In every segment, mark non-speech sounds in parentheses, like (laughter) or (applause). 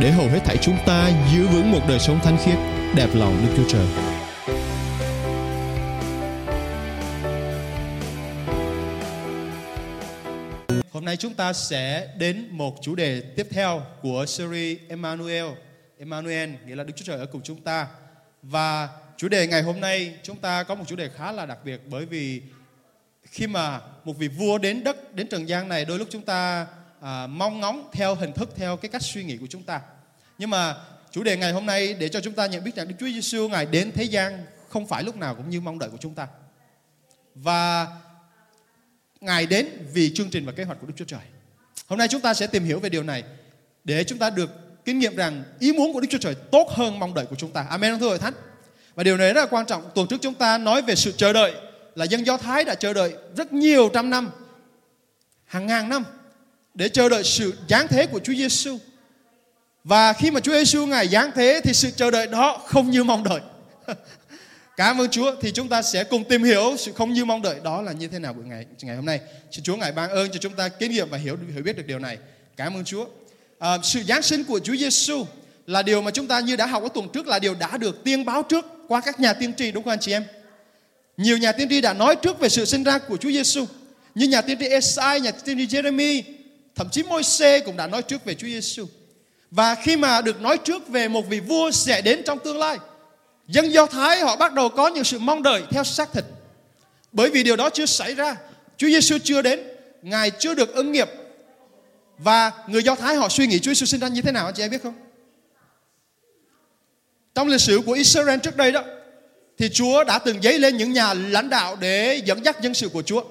để hầu hết thảy chúng ta giữ vững một đời sống thánh khiết, đẹp lòng Đức Chúa Trời. Hôm nay chúng ta sẽ đến một chủ đề tiếp theo của series Emmanuel. Emmanuel nghĩa là Đức Chúa Trời ở cùng chúng ta. Và chủ đề ngày hôm nay chúng ta có một chủ đề khá là đặc biệt bởi vì khi mà một vị vua đến đất đến trần gian này đôi lúc chúng ta à, mong ngóng theo hình thức theo cái cách suy nghĩ của chúng ta nhưng mà chủ đề ngày hôm nay để cho chúng ta nhận biết rằng Đức Chúa Giêsu ngài đến thế gian không phải lúc nào cũng như mong đợi của chúng ta. Và ngài đến vì chương trình và kế hoạch của Đức Chúa Trời. Hôm nay chúng ta sẽ tìm hiểu về điều này để chúng ta được kinh nghiệm rằng ý muốn của Đức Chúa Trời tốt hơn mong đợi của chúng ta. Amen thưa hội thánh? Và điều này rất là quan trọng. Tuần trước chúng ta nói về sự chờ đợi là dân Do Thái đã chờ đợi rất nhiều trăm năm, hàng ngàn năm để chờ đợi sự giáng thế của Chúa Giêsu. Và khi mà Chúa Giêsu ngài giáng thế thì sự chờ đợi đó không như mong đợi. (laughs) Cảm ơn Chúa thì chúng ta sẽ cùng tìm hiểu sự không như mong đợi đó là như thế nào của ngày ngày hôm nay. Xin Chúa ngài ban ơn cho chúng ta kinh nghiệm và hiểu hiểu biết được điều này. Cảm ơn Chúa. À, sự giáng sinh của Chúa Giêsu là điều mà chúng ta như đã học ở tuần trước là điều đã được tiên báo trước qua các nhà tiên tri đúng không anh chị em? Nhiều nhà tiên tri đã nói trước về sự sinh ra của Chúa Giêsu. Như nhà tiên tri Esai, nhà tiên tri Jeremy, thậm chí Môi-se cũng đã nói trước về Chúa Giêsu. Và khi mà được nói trước về một vị vua sẽ đến trong tương lai, dân Do Thái họ bắt đầu có những sự mong đợi theo xác thịt. Bởi vì điều đó chưa xảy ra, Chúa Giêsu chưa đến, Ngài chưa được ứng nghiệp. Và người Do Thái họ suy nghĩ Chúa Giêsu sinh ra như thế nào anh chị em biết không? Trong lịch sử của Israel trước đây đó thì Chúa đã từng dấy lên những nhà lãnh đạo để dẫn dắt dân sự của Chúa.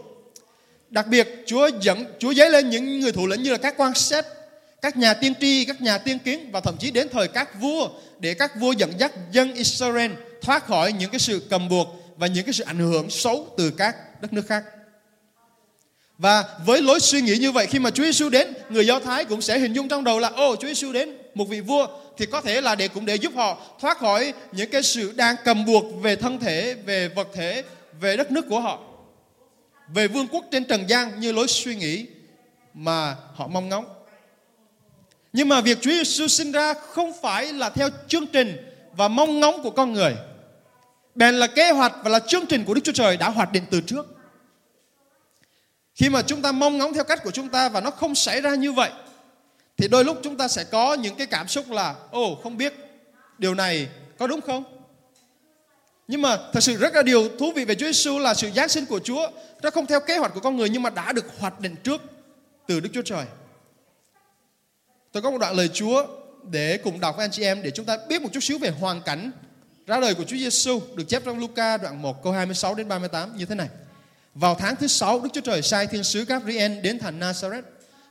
Đặc biệt Chúa dẫn Chúa dấy lên những người thủ lĩnh như là các quan xét, các nhà tiên tri, các nhà tiên kiến và thậm chí đến thời các vua để các vua dẫn dắt dân Israel thoát khỏi những cái sự cầm buộc và những cái sự ảnh hưởng xấu từ các đất nước khác. Và với lối suy nghĩ như vậy khi mà Chúa Giêsu đến, người Do Thái cũng sẽ hình dung trong đầu là ô Chúa Giêsu đến một vị vua thì có thể là để cũng để giúp họ thoát khỏi những cái sự đang cầm buộc về thân thể, về vật thể, về đất nước của họ. Về vương quốc trên trần gian như lối suy nghĩ mà họ mong ngóng. Nhưng mà việc Chúa Giêsu sinh ra không phải là theo chương trình và mong ngóng của con người. Bèn là kế hoạch và là chương trình của Đức Chúa Trời đã hoạch định từ trước. Khi mà chúng ta mong ngóng theo cách của chúng ta và nó không xảy ra như vậy thì đôi lúc chúng ta sẽ có những cái cảm xúc là ồ oh, không biết điều này có đúng không? Nhưng mà thật sự rất là điều thú vị về Chúa Giêsu là sự giáng sinh của Chúa nó không theo kế hoạch của con người nhưng mà đã được hoạch định trước từ Đức Chúa Trời. Tôi có một đoạn lời Chúa để cùng đọc với anh chị em để chúng ta biết một chút xíu về hoàn cảnh ra đời của Chúa Giêsu được chép trong Luca đoạn 1 câu 26 đến 38 như thế này. Vào tháng thứ sáu, Đức Chúa Trời sai thiên sứ Gabriel đến thành Nazareth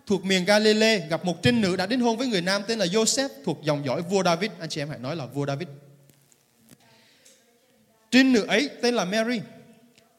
thuộc miền Galilee gặp một trinh nữ đã đến hôn với người nam tên là Joseph thuộc dòng dõi vua David. Anh chị em hãy nói là vua David. Trinh nữ ấy tên là Mary.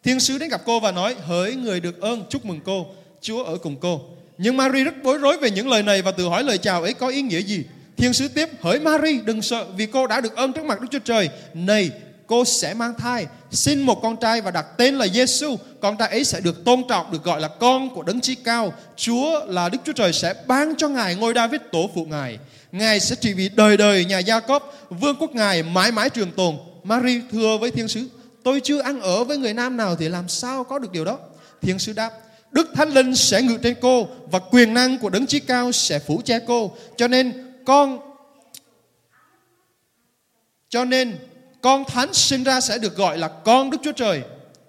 Thiên sứ đến gặp cô và nói, hỡi người được ơn, chúc mừng cô, Chúa ở cùng cô. Nhưng Mary rất bối rối về những lời này và tự hỏi lời chào ấy có ý nghĩa gì. Thiên sứ tiếp, hỡi Mary đừng sợ vì cô đã được ơn trước mặt Đức Chúa Trời. Này, cô sẽ mang thai, sinh một con trai và đặt tên là Giêsu. Con trai ấy sẽ được tôn trọng, được gọi là con của Đấng Chí Cao. Chúa là Đức Chúa Trời sẽ ban cho Ngài ngôi David tổ phụ Ngài. Ngài sẽ trị vì đời đời nhà Gia Cốp, vương quốc Ngài mãi mãi trường tồn. Mary thưa với thiên sứ, tôi chưa ăn ở với người nam nào thì làm sao có được điều đó? Thiên sứ đáp, Đức Thánh Linh sẽ ngự trên cô và quyền năng của Đấng Chí Cao sẽ phủ che cô. Cho nên con cho nên con thánh sinh ra sẽ được gọi là con Đức Chúa Trời.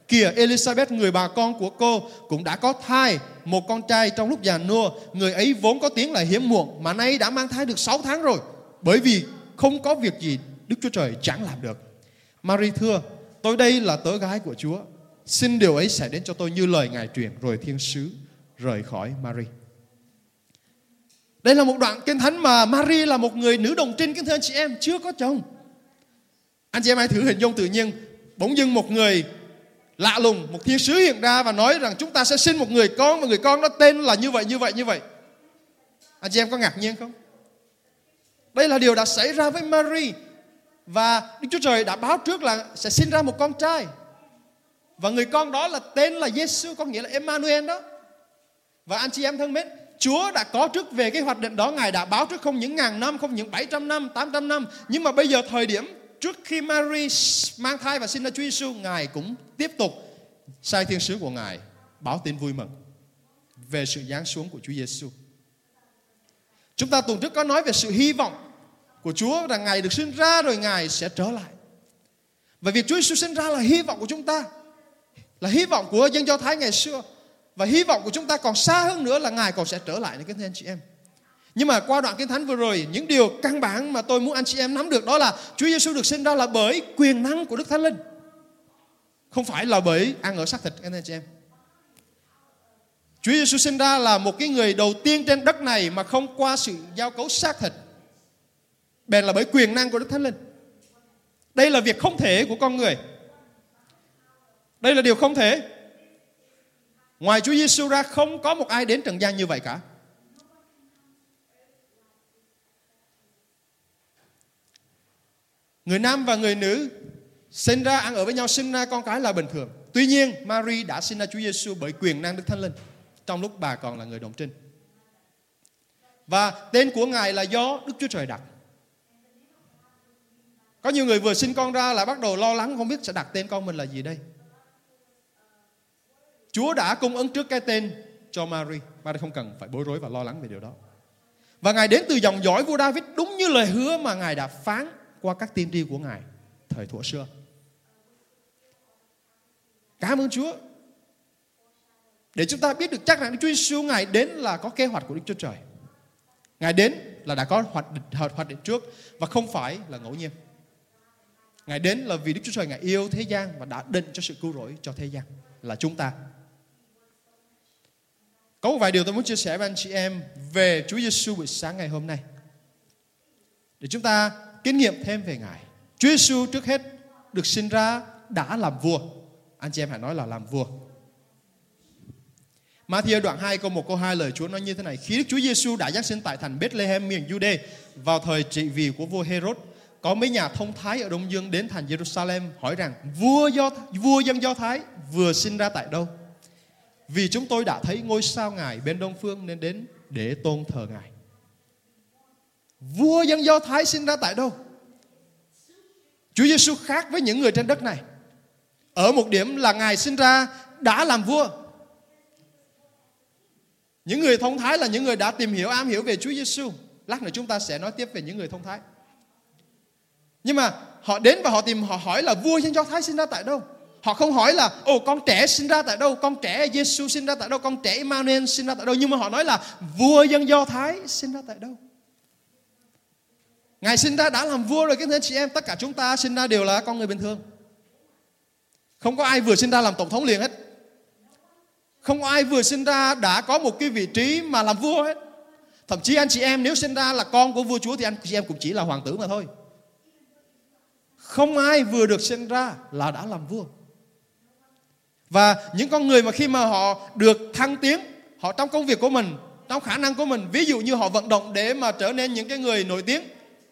Kìa Elizabeth người bà con của cô cũng đã có thai một con trai trong lúc già nua. Người ấy vốn có tiếng là hiếm muộn mà nay đã mang thai được 6 tháng rồi. Bởi vì không có việc gì Đức Chúa Trời chẳng làm được. Mary thưa, tôi đây là tớ gái của Chúa. Xin điều ấy sẽ đến cho tôi như lời Ngài truyền rồi thiên sứ rời khỏi Mary. Đây là một đoạn kinh thánh mà Mary là một người nữ đồng trinh kính thưa anh chị em chưa có chồng. Anh chị em hãy thử hình dung tự nhiên bỗng dưng một người lạ lùng, một thiên sứ hiện ra và nói rằng chúng ta sẽ sinh một người con và người con đó tên là như vậy, như vậy, như vậy. Anh chị em có ngạc nhiên không? Đây là điều đã xảy ra với Mary và Đức Chúa Trời đã báo trước là sẽ sinh ra một con trai. Và người con đó là tên là Giêsu có nghĩa là Emmanuel đó. Và anh chị em thân mến, Chúa đã có trước về cái hoạt định đó Ngài đã báo trước không những ngàn năm Không những 700 năm, 800 năm Nhưng mà bây giờ thời điểm trước khi Mary mang thai và sinh ra Chúa Giêsu Ngài cũng tiếp tục sai thiên sứ của Ngài báo tin vui mừng về sự giáng xuống của Chúa Giêsu. Chúng ta tuần trước có nói về sự hy vọng của Chúa rằng Ngài được sinh ra rồi Ngài sẽ trở lại. Và việc Chúa Giêsu sinh ra là hy vọng của chúng ta, là hy vọng của dân Do Thái ngày xưa. Và hy vọng của chúng ta còn xa hơn nữa là Ngài còn sẽ trở lại nữa các anh chị em. Nhưng mà qua đoạn kinh thánh vừa rồi, những điều căn bản mà tôi muốn anh chị em nắm được đó là Chúa Giêsu được sinh ra là bởi quyền năng của Đức Thánh Linh. Không phải là bởi ăn ở xác thịt các anh chị em. Chúa Giêsu sinh ra là một cái người đầu tiên trên đất này mà không qua sự giao cấu xác thịt. Bèn là bởi quyền năng của Đức Thánh Linh. Đây là việc không thể của con người. Đây là điều không thể. Ngoài Chúa Giêsu ra không có một ai đến trần gian như vậy cả. Người nam và người nữ sinh ra ăn ở với nhau sinh ra con cái là bình thường. Tuy nhiên, Mary đã sinh ra Chúa Giêsu bởi quyền năng Đức Thánh Linh trong lúc bà còn là người đồng trinh. Và tên của Ngài là do Đức Chúa Trời đặt. Có nhiều người vừa sinh con ra là bắt đầu lo lắng không biết sẽ đặt tên con mình là gì đây. Chúa đã cung ứng trước cái tên cho Mary. Mary không cần phải bối rối và lo lắng về điều đó. Và Ngài đến từ dòng dõi vua David đúng như lời hứa mà Ngài đã phán qua các tiên tri của Ngài thời thuở xưa. Cảm ơn Chúa. Để chúng ta biết được chắc rằng Đức Chúa Giêsu Ngài đến là có kế hoạch của Đức Chúa Trời. Ngài đến là đã có hoạch định, hoạch định trước và không phải là ngẫu nhiên. Ngài đến là vì Đức Chúa Trời Ngài yêu thế gian và đã định cho sự cứu rỗi cho thế gian là chúng ta. Có một vài điều tôi muốn chia sẻ với anh chị em về Chúa Giêsu buổi sáng ngày hôm nay. Để chúng ta kinh nghiệm thêm về Ngài. Chúa Giêsu trước hết được sinh ra đã làm vua. Anh chị em hãy nói là làm vua. Matthew đoạn 2 câu 1 câu 2 lời Chúa nói như thế này. Khi Đức Chúa Giêsu đã giáng sinh tại thành Bethlehem miền Jude vào thời trị vì của vua Herod, có mấy nhà thông thái ở Đông Dương đến thành Jerusalem hỏi rằng vua do vua dân Do Thái vừa sinh ra tại đâu? Vì chúng tôi đã thấy ngôi sao ngài bên đông phương nên đến để tôn thờ ngài. Vua dân Do Thái sinh ra tại đâu? Chúa Giêsu khác với những người trên đất này. Ở một điểm là ngài sinh ra đã làm vua. Những người thông thái là những người đã tìm hiểu, am hiểu về Chúa Giêsu. Lát nữa chúng ta sẽ nói tiếp về những người thông thái. Nhưng mà họ đến và họ tìm, họ hỏi là vua dân Do Thái sinh ra tại đâu? Họ không hỏi là ồ con trẻ sinh ra tại đâu, con trẻ Giêsu sinh ra tại đâu, con trẻ Emmanuel sinh ra tại đâu, nhưng mà họ nói là vua dân Do Thái sinh ra tại đâu? Ngài sinh ra đã làm vua rồi các anh chị em, tất cả chúng ta sinh ra đều là con người bình thường. Không có ai vừa sinh ra làm tổng thống liền hết. Không có ai vừa sinh ra đã có một cái vị trí mà làm vua hết. Thậm chí anh chị em nếu sinh ra là con của vua chúa thì anh chị em cũng chỉ là hoàng tử mà thôi. Không ai vừa được sinh ra là đã làm vua. Và những con người mà khi mà họ được thăng tiến, họ trong công việc của mình, trong khả năng của mình, ví dụ như họ vận động để mà trở nên những cái người nổi tiếng,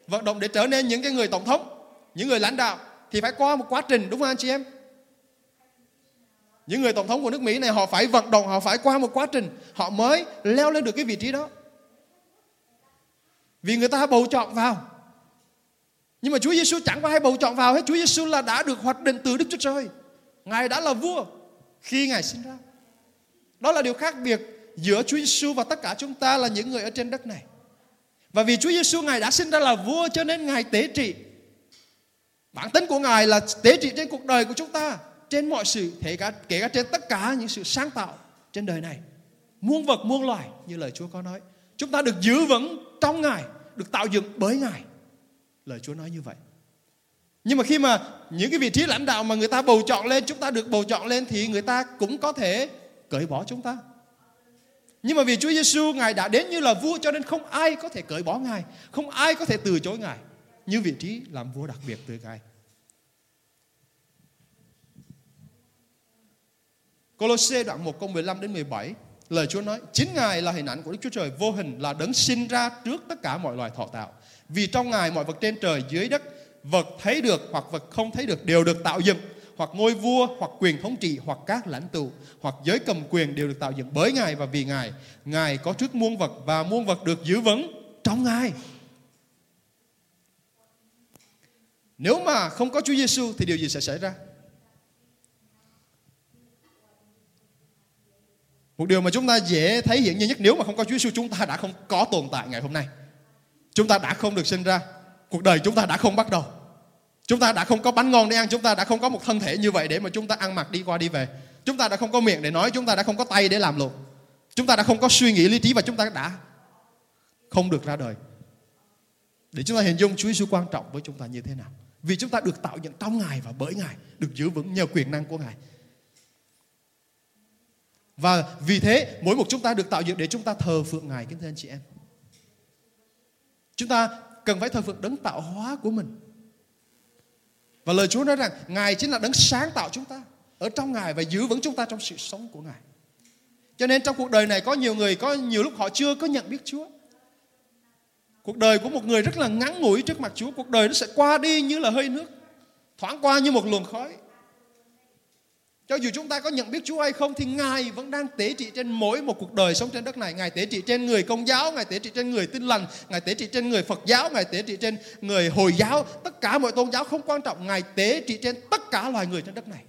vận động để trở nên những cái người tổng thống, những người lãnh đạo thì phải qua một quá trình đúng không anh chị em? Những người tổng thống của nước Mỹ này họ phải vận động, họ phải qua một quá trình, họ mới leo lên được cái vị trí đó. Vì người ta bầu chọn vào. Nhưng mà Chúa Giêsu chẳng có ai bầu chọn vào hết. Chúa Giêsu là đã được hoạch định từ Đức Chúa Trời. Ngài đã là vua khi Ngài sinh ra. Đó là điều khác biệt giữa Chúa Giêsu và tất cả chúng ta là những người ở trên đất này. Và vì Chúa Giêsu Ngài đã sinh ra là vua cho nên Ngài tế trị. Bản tính của Ngài là tế trị trên cuộc đời của chúng ta, trên mọi sự, kể cả, kể cả trên tất cả những sự sáng tạo trên đời này. Muôn vật muôn loài như lời Chúa có nói. Chúng ta được giữ vững trong Ngài, được tạo dựng bởi Ngài. Lời Chúa nói như vậy nhưng mà khi mà những cái vị trí lãnh đạo mà người ta bầu chọn lên, chúng ta được bầu chọn lên thì người ta cũng có thể cởi bỏ chúng ta. Nhưng mà vì Chúa Giêsu ngài đã đến như là vua cho nên không ai có thể cởi bỏ ngài, không ai có thể từ chối ngài như vị trí làm vua đặc biệt từ ngài. Colossae đoạn 1 câu 15 đến 17 Lời Chúa nói, Chính Ngài là hình ảnh của Đức Chúa Trời, vô hình Là đấng sinh ra trước tất cả mọi loài thọ tạo. Vì trong Ngài mọi vật trên trời, dưới đất Vật thấy được hoặc vật không thấy được Đều được tạo dựng, Hoặc ngôi vua, hoặc quyền thống trị, Hoặc các lãnh tụ, Hoặc giới cầm quyền đều được tạo dựng bởi Ngài và vì Ngài Ngài có trước muôn vật Và muôn vật được giữ vững trong Ngài Nếu mà không có Chúa Giêsu thì điều gì sẽ xảy ra? Một điều mà chúng ta dễ thấy hiện như nhất nếu mà không có Chúa Giêsu chúng ta đã không có tồn tại ngày hôm nay. Chúng ta đã không được sinh ra. Cuộc đời chúng ta đã không bắt đầu. Chúng ta đã không có bánh ngon để ăn, chúng ta đã không có một thân thể như vậy để mà chúng ta ăn mặc đi qua đi về. Chúng ta đã không có miệng để nói, chúng ta đã không có tay để làm lụng. Chúng ta đã không có suy nghĩ lý trí và chúng ta đã không được ra đời. Để chúng ta hình dung Chúa Giêsu quan trọng với chúng ta như thế nào. Vì chúng ta được tạo dựng trong Ngài và bởi Ngài, được giữ vững nhờ quyền năng của Ngài. Và vì thế mỗi một chúng ta được tạo dựng để chúng ta thờ phượng Ngài kính thưa anh chị em. Chúng ta cần phải thờ phượng đấng tạo hóa của mình. Và lời Chúa nói rằng Ngài chính là đấng sáng tạo chúng ta ở trong Ngài và giữ vững chúng ta trong sự sống của Ngài. Cho nên trong cuộc đời này có nhiều người có nhiều lúc họ chưa có nhận biết Chúa. Cuộc đời của một người rất là ngắn ngủi trước mặt Chúa, cuộc đời nó sẽ qua đi như là hơi nước, thoáng qua như một luồng khói. Cho dù chúng ta có nhận biết Chúa hay không thì Ngài vẫn đang tế trị trên mỗi một cuộc đời sống trên đất này. Ngài tế trị trên người công giáo, Ngài tế trị trên người tin lành, Ngài tế trị trên người Phật giáo, Ngài tế trị trên người Hồi giáo. Tất cả mọi tôn giáo không quan trọng. Ngài tế trị trên tất cả loài người trên đất này.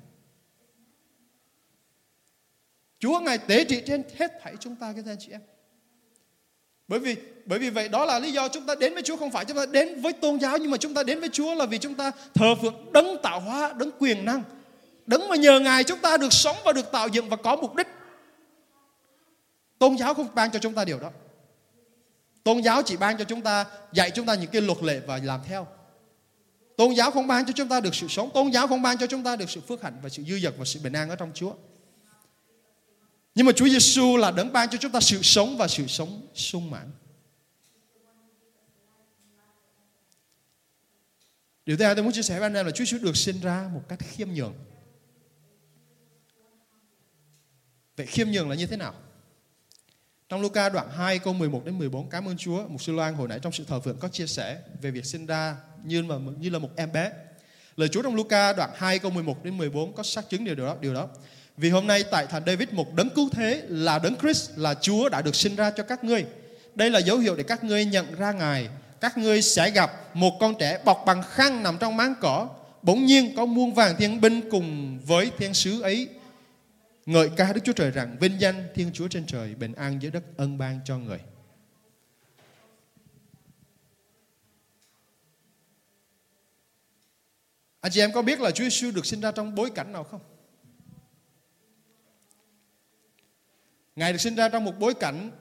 Chúa Ngài tế trị trên hết thảy chúng ta các anh chị em. Bởi vì bởi vì vậy đó là lý do chúng ta đến với Chúa không phải chúng ta đến với tôn giáo nhưng mà chúng ta đến với Chúa là vì chúng ta thờ phượng đấng tạo hóa, đấng quyền năng Đấng mà nhờ Ngài chúng ta được sống và được tạo dựng và có mục đích. Tôn giáo không ban cho chúng ta điều đó. Tôn giáo chỉ ban cho chúng ta dạy chúng ta những cái luật lệ và làm theo. Tôn giáo không ban cho chúng ta được sự sống, tôn giáo không ban cho chúng ta được sự phước hạnh và sự dư dật và sự bình an ở trong Chúa. Nhưng mà Chúa Giêsu là đấng ban cho chúng ta sự sống và sự sống sung mãn. Điều thứ hai tôi muốn chia sẻ với anh em là Chúa Giêsu được sinh ra một cách khiêm nhường. Vậy khiêm nhường là như thế nào? Trong Luca đoạn 2 câu 11 đến 14 cảm ơn Chúa, mục sư Loan hồi nãy trong sự thờ phượng có chia sẻ về việc sinh ra như mà như là một em bé. Lời Chúa trong Luca đoạn 2 câu 11 đến 14 có xác chứng điều đó, điều đó. Vì hôm nay tại thành David một đấng cứu thế là đấng Christ là Chúa đã được sinh ra cho các ngươi. Đây là dấu hiệu để các ngươi nhận ra Ngài. Các ngươi sẽ gặp một con trẻ bọc bằng khăn nằm trong máng cỏ. Bỗng nhiên có muôn vàng thiên binh cùng với thiên sứ ấy Ngợi ca Đức Chúa Trời rằng vinh danh Thiên Chúa trên trời, bình an dưới đất ân ban cho người. Anh chị em có biết là Chúa Giêsu được sinh ra trong bối cảnh nào không? Ngài được sinh ra trong một bối cảnh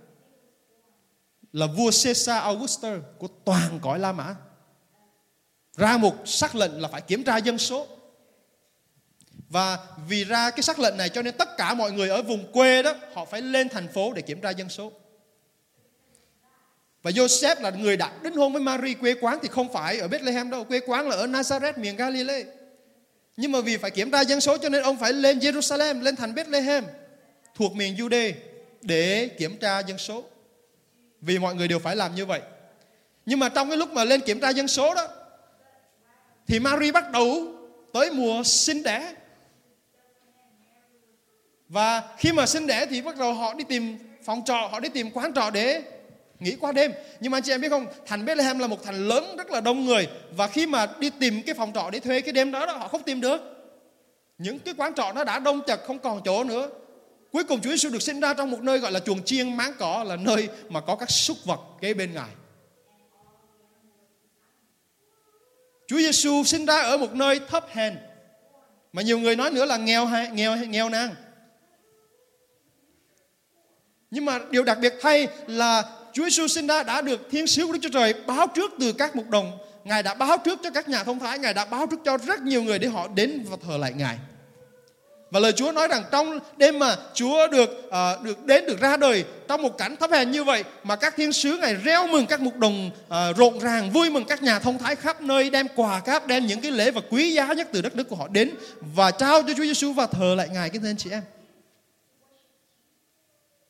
là vua Caesar Augustus của toàn cõi La Mã. Ra một sắc lệnh là phải kiểm tra dân số. Và vì ra cái sắc lệnh này cho nên tất cả mọi người ở vùng quê đó họ phải lên thành phố để kiểm tra dân số. Và Joseph là người đã đính hôn với Mary quê quán thì không phải ở Bethlehem đâu, quê quán là ở Nazareth miền Galilee. Nhưng mà vì phải kiểm tra dân số cho nên ông phải lên Jerusalem, lên thành Bethlehem thuộc miền Jude để kiểm tra dân số. Vì mọi người đều phải làm như vậy. Nhưng mà trong cái lúc mà lên kiểm tra dân số đó thì Mary bắt đầu tới mùa sinh đẻ. Và khi mà sinh đẻ thì bắt đầu họ đi tìm phòng trọ, họ đi tìm quán trọ để nghỉ qua đêm. Nhưng mà anh chị em biết không, thành Bethlehem là một thành lớn rất là đông người và khi mà đi tìm cái phòng trọ để thuê cái đêm đó, đó họ không tìm được. Những cái quán trọ nó đã đông chật không còn chỗ nữa. Cuối cùng Chúa Giêsu được sinh ra trong một nơi gọi là chuồng chiên máng cỏ là nơi mà có các súc vật kế bên Ngài. Chúa Giêsu sinh ra ở một nơi thấp hèn mà nhiều người nói nữa là nghèo nghèo nghèo nàn. Nhưng mà điều đặc biệt hay là Chúa Giêsu sinh ra đã được thiên sứ của Đức Chúa Trời báo trước từ các mục đồng. Ngài đã báo trước cho các nhà thông thái, Ngài đã báo trước cho rất nhiều người để họ đến và thờ lại Ngài. Và lời Chúa nói rằng trong đêm mà Chúa được uh, được đến được ra đời trong một cảnh thấp hèn như vậy mà các thiên sứ ngài reo mừng các mục đồng uh, rộn ràng vui mừng các nhà thông thái khắp nơi đem quà cáp đem những cái lễ vật quý giá nhất từ đất nước của họ đến và trao cho Chúa Giêsu và thờ lại ngài kính thưa anh chị em.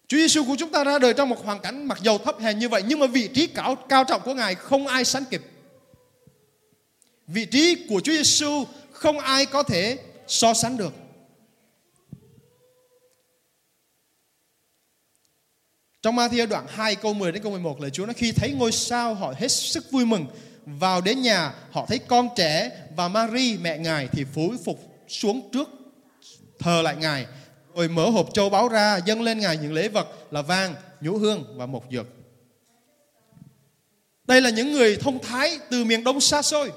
Chúa Giêsu của chúng ta ra đời trong một hoàn cảnh mặc dầu thấp hèn như vậy, nhưng mà vị trí cao cao trọng của Ngài không ai sánh kịp. Vị trí của Chúa Giêsu không ai có thể so sánh được. Trong Matthew đoạn 2 câu 10 đến câu 11 lời Chúa nói, khi thấy ngôi sao, họ hết sức vui mừng vào đến nhà, họ thấy con trẻ và Mary, mẹ ngài thì phối phục xuống trước thờ lại ngài rồi mở hộp châu báu ra, dâng lên ngài những lễ vật là vàng, nhũ hương và mộc dược. Đây là những người thông thái từ miền đông xa xôi.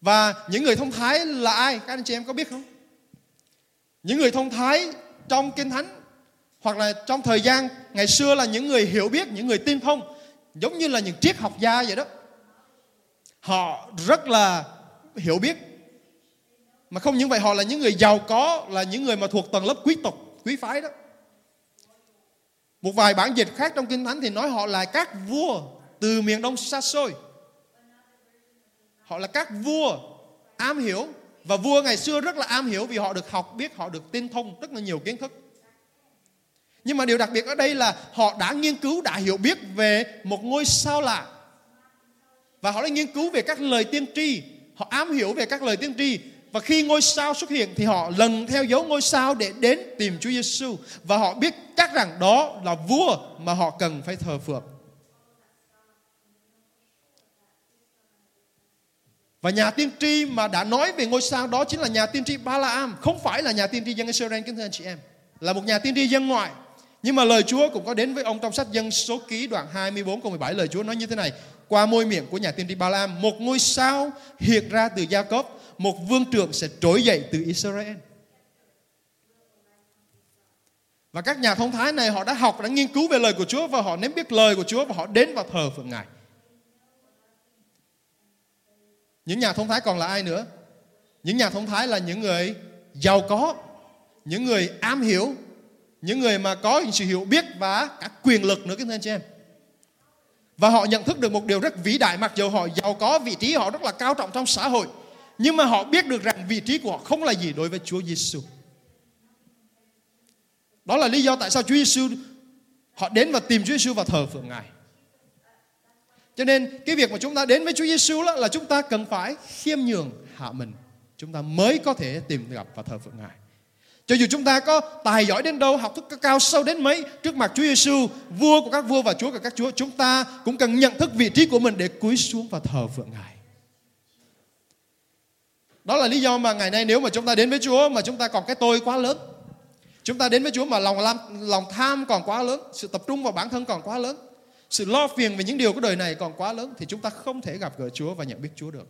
Và những người thông thái là ai? Các anh chị em có biết không? Những người thông thái trong kinh thánh hoặc là trong thời gian ngày xưa là những người hiểu biết, những người tin thông giống như là những triết học gia vậy đó. Họ rất là hiểu biết mà không những vậy, họ là những người giàu có, là những người mà thuộc tầng lớp quý tộc, quý phái đó. Một vài bản dịch khác trong kinh thánh thì nói họ là các vua từ miền đông xa xôi. Họ là các vua am hiểu, và vua ngày xưa rất là am hiểu vì họ được học, biết họ được tin thông rất là nhiều kiến thức. Nhưng mà điều đặc biệt ở đây là họ đã nghiên cứu, đã hiểu biết về một ngôi sao lạ. Và họ đã nghiên cứu về các lời tiên tri, họ am hiểu về các lời tiên tri và khi ngôi sao xuất hiện thì họ lần theo dấu ngôi sao để đến tìm Chúa Giêsu. Và họ biết chắc rằng đó là vua mà họ cần phải thờ phượng. Và nhà tiên tri mà đã nói về ngôi sao đó chính là nhà tiên tri Balaam, không phải là nhà tiên tri dân Israel kính thưa anh chị em, là một nhà tiên tri dân ngoại. Nhưng mà lời Chúa cũng có đến với ông trong sách dân số ký đoạn 24 câu 17 lời Chúa nói như thế này. Qua môi miệng của nhà tiên tri Balaam một ngôi sao hiện ra từ Gia Cốp một vương trưởng sẽ trỗi dậy từ Israel. Và các nhà thông thái này họ đã học, đã nghiên cứu về lời của Chúa và họ nếm biết lời của Chúa và họ đến và thờ phượng Ngài. Những nhà thông thái còn là ai nữa? Những nhà thông thái là những người giàu có, những người am hiểu, những người mà có sự hiểu biết và cả quyền lực nữa các anh chị em. Và họ nhận thức được một điều rất vĩ đại, mặc dù họ giàu có, vị trí họ rất là cao trọng trong xã hội nhưng mà họ biết được rằng vị trí của họ không là gì đối với Chúa Giêsu. Đó là lý do tại sao Chúa Giêsu họ đến và tìm Chúa Giêsu và thờ phượng Ngài. Cho nên cái việc mà chúng ta đến với Chúa Giêsu là, là chúng ta cần phải khiêm nhường hạ mình. Chúng ta mới có thể tìm gặp và thờ phượng Ngài. Cho dù chúng ta có tài giỏi đến đâu, học thức cao sâu đến mấy, trước mặt Chúa Giêsu, vua của các vua và Chúa của các chúa, chúng ta cũng cần nhận thức vị trí của mình để cúi xuống và thờ phượng Ngài. Đó là lý do mà ngày nay nếu mà chúng ta đến với Chúa mà chúng ta còn cái tôi quá lớn, chúng ta đến với Chúa mà lòng lam, lòng tham còn quá lớn, sự tập trung vào bản thân còn quá lớn, sự lo phiền về những điều của đời này còn quá lớn thì chúng ta không thể gặp gỡ Chúa và nhận biết Chúa được.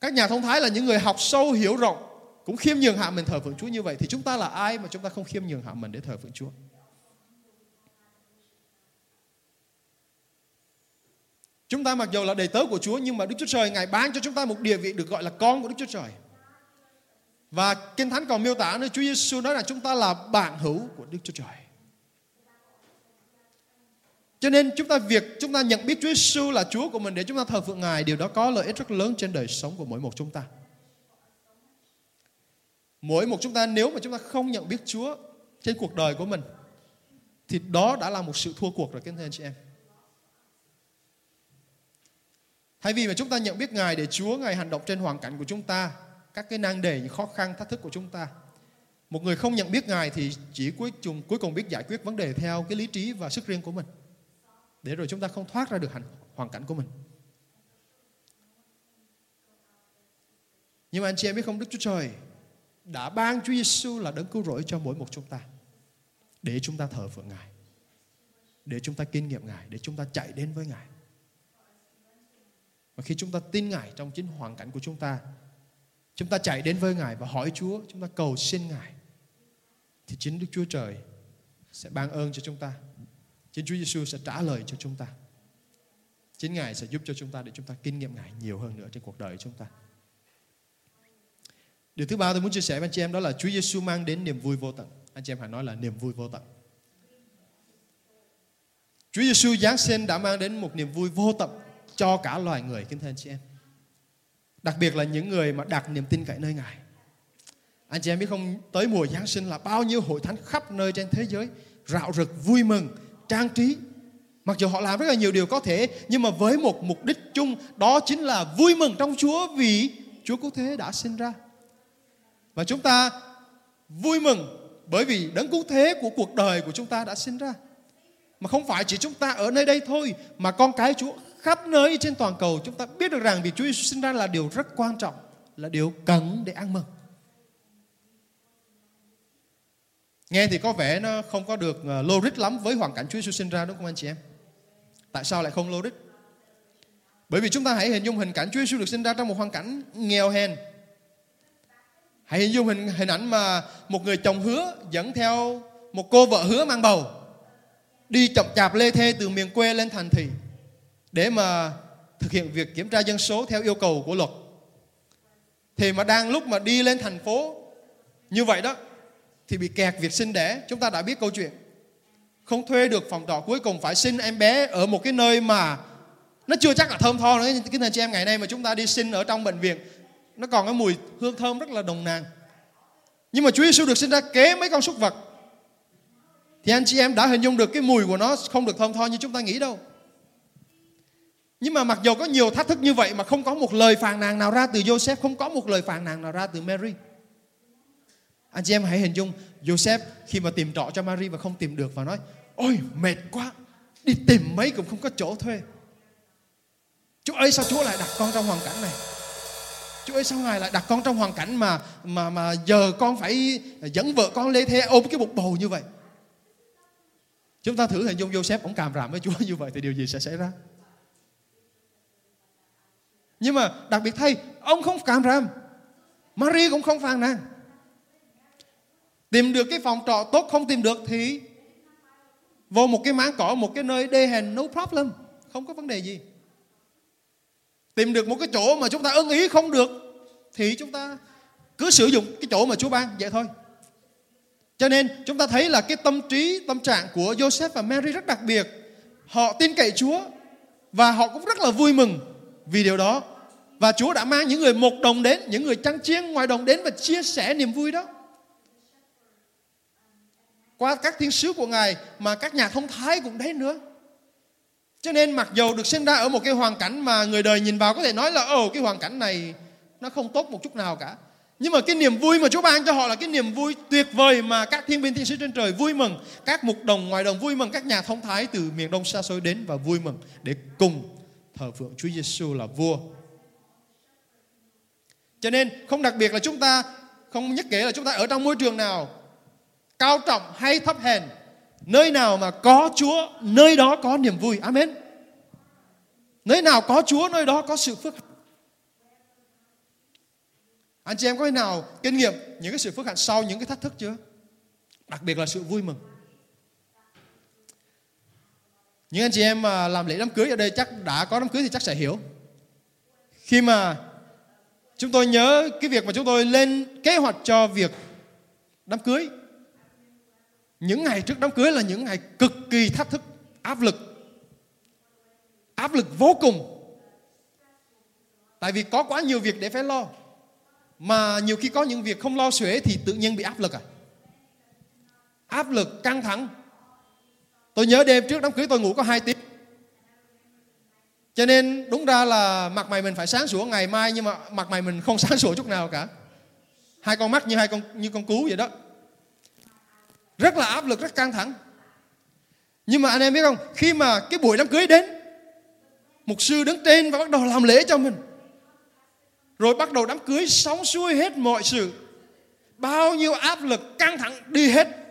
Các nhà thông thái là những người học sâu hiểu rộng cũng khiêm nhường hạ mình thờ phượng Chúa như vậy thì chúng ta là ai mà chúng ta không khiêm nhường hạ mình để thờ phượng Chúa? Chúng ta mặc dù là đầy tớ của Chúa nhưng mà Đức Chúa Trời Ngài ban cho chúng ta một địa vị được gọi là con của Đức Chúa Trời. Và Kinh Thánh còn miêu tả nơi Chúa Giêsu nói là chúng ta là bạn hữu của Đức Chúa Trời. Cho nên chúng ta việc chúng ta nhận biết Chúa Giêsu là Chúa của mình để chúng ta thờ phượng Ngài, điều đó có lợi ích rất lớn trên đời sống của mỗi một chúng ta. Mỗi một chúng ta nếu mà chúng ta không nhận biết Chúa trên cuộc đời của mình thì đó đã là một sự thua cuộc rồi các anh chị em. Thay vì mà chúng ta nhận biết Ngài để Chúa Ngài hành động trên hoàn cảnh của chúng ta, các cái năng đề, những khó khăn, thách thức của chúng ta. Một người không nhận biết Ngài thì chỉ cuối cùng cuối cùng biết giải quyết vấn đề theo cái lý trí và sức riêng của mình để rồi chúng ta không thoát ra được hành, hoàn cảnh của mình. Nhưng mà anh chị em biết không Đức Chúa Trời đã ban Chúa Giêsu là đấng cứu rỗi cho mỗi một chúng ta để chúng ta thờ phượng Ngài để chúng ta kinh nghiệm Ngài để chúng ta chạy đến với Ngài và khi chúng ta tin Ngài trong chính hoàn cảnh của chúng ta chúng ta chạy đến với Ngài và hỏi Chúa, chúng ta cầu xin Ngài, thì chính Đức Chúa Trời sẽ ban ơn cho chúng ta Chính Chúa Giêsu sẽ trả lời cho chúng ta. Chính Ngài sẽ giúp cho chúng ta để chúng ta kinh nghiệm Ngài nhiều hơn nữa trên cuộc đời của chúng ta. Điều thứ ba tôi muốn chia sẻ với anh chị em đó là Chúa Giêsu mang đến niềm vui vô tận. Anh chị em hãy nói là niềm vui vô tận. Chúa Giêsu Giáng sinh đã mang đến một niềm vui vô tận cho cả loài người kính thưa anh chị em. Đặc biệt là những người mà đặt niềm tin cậy nơi Ngài. Anh chị em biết không, tới mùa Giáng sinh là bao nhiêu hội thánh khắp nơi trên thế giới rạo rực vui mừng, trang trí. Mặc dù họ làm rất là nhiều điều có thể, nhưng mà với một mục đích chung đó chính là vui mừng trong Chúa vì Chúa cứu thế đã sinh ra. Và chúng ta vui mừng bởi vì đấng cứu thế của cuộc đời của chúng ta đã sinh ra. Mà không phải chỉ chúng ta ở nơi đây thôi, mà con cái Chúa khắp nơi trên toàn cầu chúng ta biết được rằng việc Chúa Giêsu sinh ra là điều rất quan trọng, là điều cần để ăn mừng. Nghe thì có vẻ nó không có được ờ, logic lắm với hoàn cảnh Chúa Giêsu sinh ra đúng không anh chị em? Tại sao lại không logic? Bởi vì chúng ta hãy hình dung hình cảnh Chúa Giêsu được sinh ra trong một hoàn cảnh nghèo hèn. Hãy hình dung hình hình ảnh mà một người chồng hứa dẫn theo một cô vợ hứa mang bầu đi chậm chạp lê thê từ miền quê lên thành thị để mà thực hiện việc kiểm tra dân số theo yêu cầu của luật. Thì mà đang lúc mà đi lên thành phố như vậy đó, thì bị kẹt việc sinh đẻ. Chúng ta đã biết câu chuyện. Không thuê được phòng trọ, cuối cùng phải sinh em bé ở một cái nơi mà nó chưa chắc là thơm tho nữa. Cái anh chị em, ngày nay mà chúng ta đi sinh ở trong bệnh viện, nó còn cái mùi hương thơm rất là đồng nàn. Nhưng mà Chúa Giêsu được sinh ra kế mấy con súc vật, thì anh chị em đã hình dung được cái mùi của nó không được thơm tho như chúng ta nghĩ đâu. Nhưng mà mặc dù có nhiều thách thức như vậy mà không có một lời phàn nàn nào ra từ Joseph, không có một lời phàn nàn nào ra từ Mary. Anh chị em hãy hình dung Joseph khi mà tìm trọ cho Mary và không tìm được và nói Ôi mệt quá, đi tìm mấy cũng không có chỗ thuê. Chúa ơi sao Chúa lại đặt con trong hoàn cảnh này? Chúa ơi sao Ngài lại đặt con trong hoàn cảnh mà mà mà giờ con phải dẫn vợ con lê thê ôm cái bụng bầu như vậy? Chúng ta thử hình dung Joseph ông cảm rạm với Chúa như vậy thì điều gì sẽ xảy ra? Nhưng mà đặc biệt thay, ông không cảm ràm. Maria cũng không phàn nàn. Tìm được cái phòng trọ tốt không tìm được thì vô một cái máng cỏ, một cái nơi đê hèn no problem. Không có vấn đề gì. Tìm được một cái chỗ mà chúng ta ưng ý không được thì chúng ta cứ sử dụng cái chỗ mà Chúa ban vậy thôi. Cho nên chúng ta thấy là cái tâm trí, tâm trạng của Joseph và Mary rất đặc biệt. Họ tin cậy Chúa và họ cũng rất là vui mừng vì điều đó. Và Chúa đã mang những người một đồng đến, những người chăn chiên ngoài đồng đến và chia sẻ niềm vui đó. Qua các thiên sứ của Ngài mà các nhà thông thái cũng đến nữa. Cho nên mặc dầu được sinh ra ở một cái hoàn cảnh mà người đời nhìn vào có thể nói là ồ cái hoàn cảnh này nó không tốt một chút nào cả. Nhưng mà cái niềm vui mà Chúa ban cho họ là cái niềm vui tuyệt vời mà các thiên binh thiên sứ trên trời vui mừng, các mục đồng ngoài đồng vui mừng, các nhà thông thái từ miền đông xa xôi đến và vui mừng để cùng thờ phượng Chúa Giêsu là vua. Cho nên không đặc biệt là chúng ta không nhất kể là chúng ta ở trong môi trường nào cao trọng hay thấp hèn, nơi nào mà có Chúa, nơi đó có niềm vui. Amen. Nơi nào có Chúa, nơi đó có sự phước hạnh. Anh chị em có khi nào kinh nghiệm những cái sự phước hạnh sau những cái thách thức chưa? Đặc biệt là sự vui mừng. Những anh chị em mà làm lễ đám cưới ở đây chắc đã có đám cưới thì chắc sẽ hiểu. Khi mà chúng tôi nhớ cái việc mà chúng tôi lên kế hoạch cho việc đám cưới. Những ngày trước đám cưới là những ngày cực kỳ thách thức, áp lực. Áp lực vô cùng. Tại vì có quá nhiều việc để phải lo. Mà nhiều khi có những việc không lo xuể thì tự nhiên bị áp lực à. Áp lực, căng thẳng. Tôi nhớ đêm trước đám cưới tôi ngủ có 2 tiếng. Cho nên đúng ra là mặt mày mình phải sáng sủa ngày mai nhưng mà mặt mày mình không (laughs) sáng sủa chút nào cả. Hai con mắt như hai con như con cú vậy đó. Rất là áp lực, rất căng thẳng. Nhưng mà anh em biết không, khi mà cái buổi đám cưới đến, mục sư đứng trên và bắt đầu làm lễ cho mình. Rồi bắt đầu đám cưới sóng xuôi hết mọi sự. Bao nhiêu áp lực căng thẳng đi hết.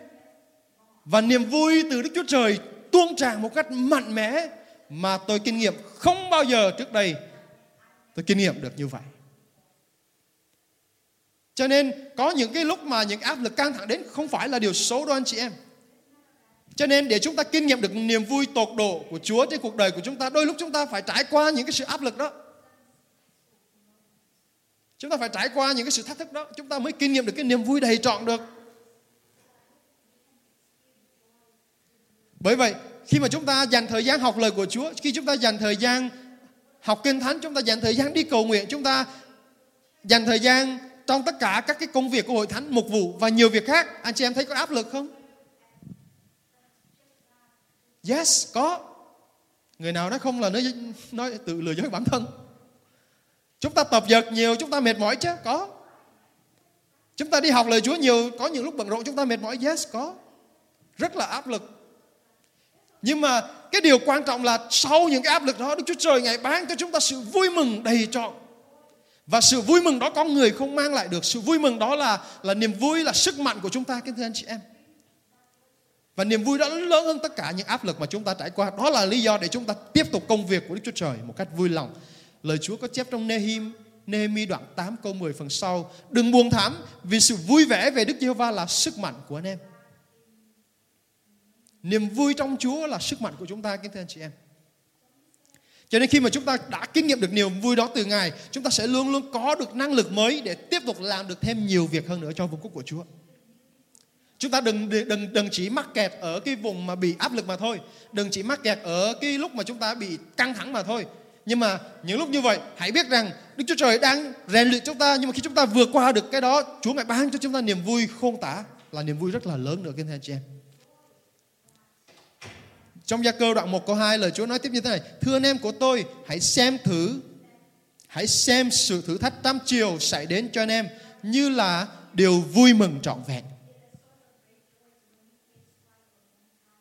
Và niềm vui từ Đức Chúa Trời tuôn tràn một cách mạnh mẽ mà tôi kinh nghiệm không bao giờ trước đây tôi kinh nghiệm được như vậy. Cho nên có những cái lúc mà những áp lực căng thẳng đến không phải là điều xấu đâu anh chị em. Cho nên để chúng ta kinh nghiệm được niềm vui tột độ của Chúa trên cuộc đời của chúng ta, đôi lúc chúng ta phải trải qua những cái sự áp lực đó. Chúng ta phải trải qua những cái sự thách thức đó, chúng ta mới kinh nghiệm được cái niềm vui đầy trọn được. Bởi vậy, khi mà chúng ta dành thời gian học lời của Chúa, khi chúng ta dành thời gian học kinh thánh, chúng ta dành thời gian đi cầu nguyện, chúng ta dành thời gian trong tất cả các cái công việc của hội thánh mục vụ và nhiều việc khác anh chị em thấy có áp lực không? Yes có. Người nào nói không là nói nói tự lừa dối bản thân. Chúng ta tập dượt nhiều chúng ta mệt mỏi chứ có. Chúng ta đi học lời Chúa nhiều có những lúc bận rộn chúng ta mệt mỏi yes có. Rất là áp lực nhưng mà cái điều quan trọng là sau những cái áp lực đó, Đức Chúa Trời ngày ban cho chúng ta sự vui mừng đầy trọn. Và sự vui mừng đó con người không mang lại được. Sự vui mừng đó là là niềm vui, là sức mạnh của chúng ta, kính thưa anh chị em. Và niềm vui đó lớn hơn tất cả những áp lực mà chúng ta trải qua. Đó là lý do để chúng ta tiếp tục công việc của Đức Chúa Trời một cách vui lòng. Lời Chúa có chép trong Nehim, Nehemi đoạn 8 câu 10 phần sau. Đừng buồn thảm vì sự vui vẻ về Đức Giê-hô-va là sức mạnh của anh em niềm vui trong Chúa là sức mạnh của chúng ta kính thưa anh chị em cho nên khi mà chúng ta đã kinh nghiệm được niềm vui đó từ Ngài, chúng ta sẽ luôn luôn có được năng lực mới để tiếp tục làm được thêm nhiều việc hơn nữa cho vương quốc của Chúa. Chúng ta đừng đừng đừng chỉ mắc kẹt ở cái vùng mà bị áp lực mà thôi, đừng chỉ mắc kẹt ở cái lúc mà chúng ta bị căng thẳng mà thôi. Nhưng mà những lúc như vậy, hãy biết rằng Đức Chúa Trời đang rèn luyện chúng ta, nhưng mà khi chúng ta vượt qua được cái đó, Chúa ngài ban cho chúng ta niềm vui khôn tả, là niềm vui rất là lớn nữa kính thưa anh chị em. Trong gia cơ đoạn 1 câu 2 lời Chúa nói tiếp như thế này Thưa anh em của tôi hãy xem thử Hãy xem sự thử thách tam chiều xảy đến cho anh em Như là điều vui mừng trọn vẹn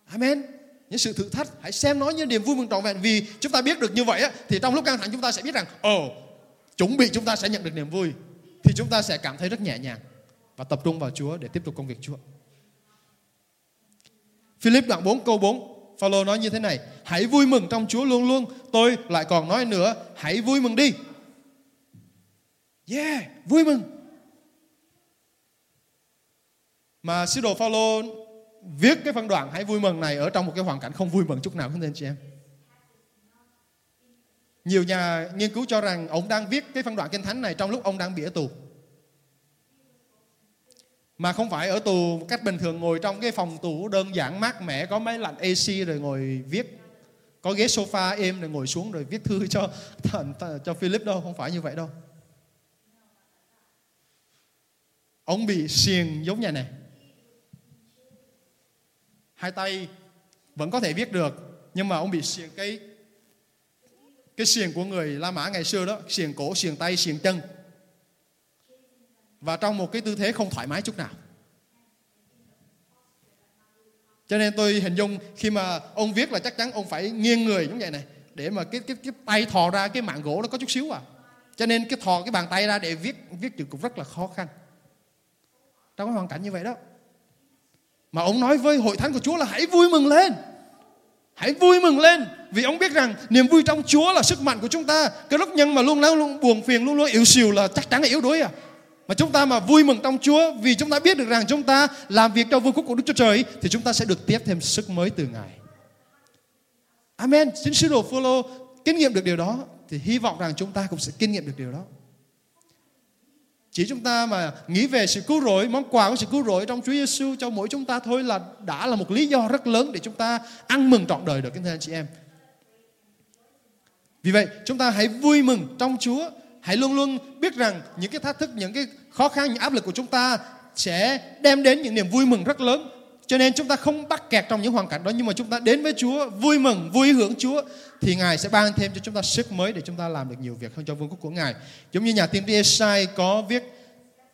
Amen những sự thử thách hãy xem nó như niềm vui mừng trọn vẹn vì chúng ta biết được như vậy á, thì trong lúc căng thẳng chúng ta sẽ biết rằng ồ chuẩn bị chúng ta sẽ nhận được niềm vui thì chúng ta sẽ cảm thấy rất nhẹ nhàng và tập trung vào Chúa để tiếp tục công việc Chúa. Philip đoạn 4 câu 4 Phaolô nói như thế này, hãy vui mừng trong Chúa luôn luôn. Tôi lại còn nói nữa, hãy vui mừng đi. Yeah, vui mừng. Mà sứ đồ Phaolô viết cái phân đoạn hãy vui mừng này ở trong một cái hoàn cảnh không vui mừng chút nào anh chị em. Nhiều nhà nghiên cứu cho rằng ông đang viết cái phân đoạn kinh thánh này trong lúc ông đang bị ở tù mà không phải ở tù cách bình thường ngồi trong cái phòng tù đơn giản mát mẻ, có máy lạnh AC rồi ngồi viết, có ghế sofa êm rồi ngồi xuống rồi viết thư (laughs) cho cho Philip đâu, không phải như vậy đâu. Ông bị xiềng giống như này. Hai tay vẫn có thể viết được, nhưng mà ông bị xiềng cái cái xiềng của người La Mã ngày xưa đó, xiềng cổ, xiềng tay, xiềng chân và trong một cái tư thế không thoải mái chút nào. Cho nên tôi hình dung khi mà ông viết là chắc chắn ông phải nghiêng người giống vậy này, để mà cái cái cái tay thò ra cái mạng gỗ nó có chút xíu à. Cho nên cái thò cái bàn tay ra để viết viết chữ cũng rất là khó khăn. Trong cái hoàn cảnh như vậy đó. Mà ông nói với hội thánh của Chúa là hãy vui mừng lên. Hãy vui mừng lên, vì ông biết rằng niềm vui trong Chúa là sức mạnh của chúng ta. Cái lúc nhân mà luôn luôn buồn phiền, luôn luôn yếu xìu là chắc chắn là yếu đuối à. Mà chúng ta mà vui mừng trong Chúa vì chúng ta biết được rằng chúng ta làm việc cho vương quốc của Đức Chúa Trời thì chúng ta sẽ được tiếp thêm sức mới từ Ngài. Amen. Chính sứ đồ Phaolô kinh nghiệm được điều đó thì hy vọng rằng chúng ta cũng sẽ kinh nghiệm được điều đó. Chỉ chúng ta mà nghĩ về sự cứu rỗi, món quà của sự cứu rỗi trong Chúa Giêsu cho mỗi chúng ta thôi là đã là một lý do rất lớn để chúng ta ăn mừng trọn đời được kính thưa anh chị em. Vì vậy, chúng ta hãy vui mừng trong Chúa hãy luôn luôn biết rằng những cái thách thức, những cái khó khăn, những áp lực của chúng ta sẽ đem đến những niềm vui mừng rất lớn. Cho nên chúng ta không bắt kẹt trong những hoàn cảnh đó, nhưng mà chúng ta đến với Chúa vui mừng, vui hưởng Chúa, thì Ngài sẽ ban thêm cho chúng ta sức mới để chúng ta làm được nhiều việc hơn cho vương quốc của Ngài. Giống như nhà tiên tri Esai có viết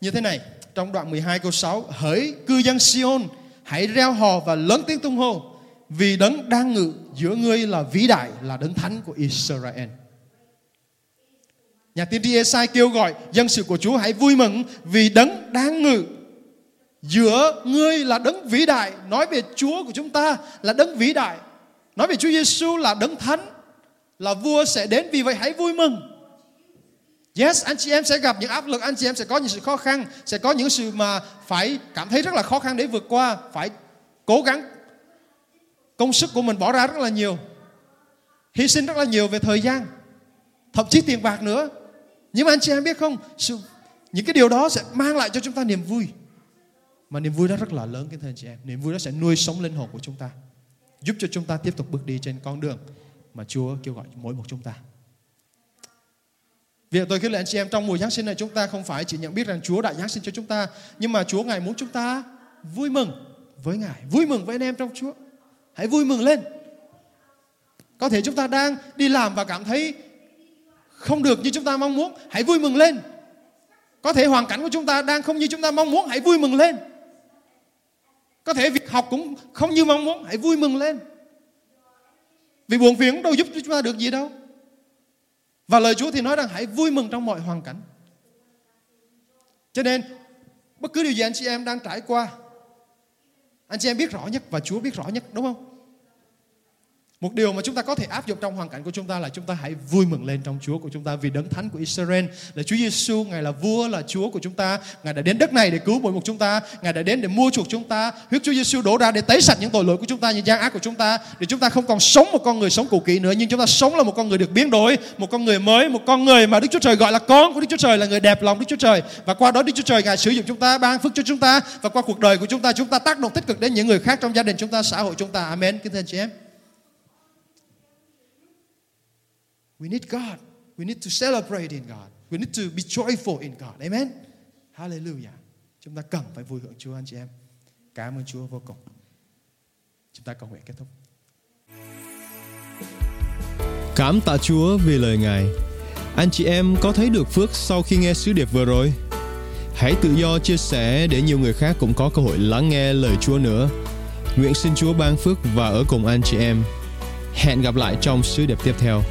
như thế này trong đoạn 12 câu 6 hỡi cư dân Sion, hãy reo hò và lớn tiếng tung hô, vì đấng đang ngự giữa ngươi là vĩ đại, là đấng thánh của Israel. Nhà tiên tri Esai kêu gọi dân sự của Chúa hãy vui mừng vì đấng đang ngự. Giữa ngươi là đấng vĩ đại nói về Chúa của chúng ta là đấng vĩ đại. Nói về Chúa Giêsu là đấng thánh là vua sẽ đến vì vậy hãy vui mừng. Yes, anh chị em sẽ gặp những áp lực, anh chị em sẽ có những sự khó khăn, sẽ có những sự mà phải cảm thấy rất là khó khăn để vượt qua, phải cố gắng. Công sức của mình bỏ ra rất là nhiều, hy sinh rất là nhiều về thời gian, thậm chí tiền bạc nữa. Nhưng mà anh chị em biết không, sự, những cái điều đó sẽ mang lại cho chúng ta niềm vui. Mà niềm vui đó rất là lớn cái thưa anh chị em. Niềm vui đó sẽ nuôi sống linh hồn của chúng ta. Giúp cho chúng ta tiếp tục bước đi trên con đường mà Chúa kêu gọi mỗi một chúng ta. Vì tôi khích lệ anh chị em trong mùa Giáng sinh này chúng ta không phải chỉ nhận biết rằng Chúa đã Giáng sinh cho chúng ta, nhưng mà Chúa Ngài muốn chúng ta vui mừng với Ngài, vui mừng với anh em trong Chúa. Hãy vui mừng lên. Có thể chúng ta đang đi làm và cảm thấy không được như chúng ta mong muốn, hãy vui mừng lên. Có thể hoàn cảnh của chúng ta đang không như chúng ta mong muốn, hãy vui mừng lên. Có thể việc học cũng không như mong muốn, hãy vui mừng lên. Vì buồn phiền đâu giúp chúng ta được gì đâu. Và lời Chúa thì nói rằng hãy vui mừng trong mọi hoàn cảnh. Cho nên bất cứ điều gì anh chị em đang trải qua, anh chị em biết rõ nhất và Chúa biết rõ nhất đúng không? Một điều mà chúng ta có thể áp dụng trong hoàn cảnh của chúng ta là chúng ta hãy vui mừng lên trong Chúa của chúng ta vì đấng thánh của Israel là Chúa Giêsu, Ngài là vua là Chúa của chúng ta, Ngài đã đến đất này để cứu mỗi một chúng ta, Ngài đã đến để mua chuộc chúng ta, huyết Chúa Giêsu đổ ra để tẩy sạch những tội lỗi của chúng ta, những gian ác của chúng ta, để chúng ta không còn sống một con người sống cũ kỹ nữa nhưng chúng ta sống là một con người được biến đổi, một con người mới, một con người mà Đức Chúa Trời gọi là con của Đức Chúa Trời là người đẹp lòng Đức Chúa Trời và qua đó Đức Chúa Trời Ngài sử dụng chúng ta, ban phước cho chúng ta và qua cuộc đời của chúng ta chúng ta tác động tích cực đến những người khác trong gia đình chúng ta, xã hội chúng ta. Amen. Kính thưa anh chị em. We need God. We need to celebrate in God. We need to be joyful in God. Amen. Hallelujah. Chúng ta cần phải vui hưởng Chúa, anh chị em. Cảm ơn Chúa vô cùng. Chúng ta cầu nguyện kết thúc. Cảm tạ Chúa vì lời Ngài. Anh chị em có thấy được phước sau khi nghe sứ điệp vừa rồi? Hãy tự do chia sẻ để nhiều người khác cũng có cơ hội lắng nghe lời Chúa nữa. Nguyện xin Chúa ban phước và ở cùng anh chị em. Hẹn gặp lại trong sứ điệp tiếp theo.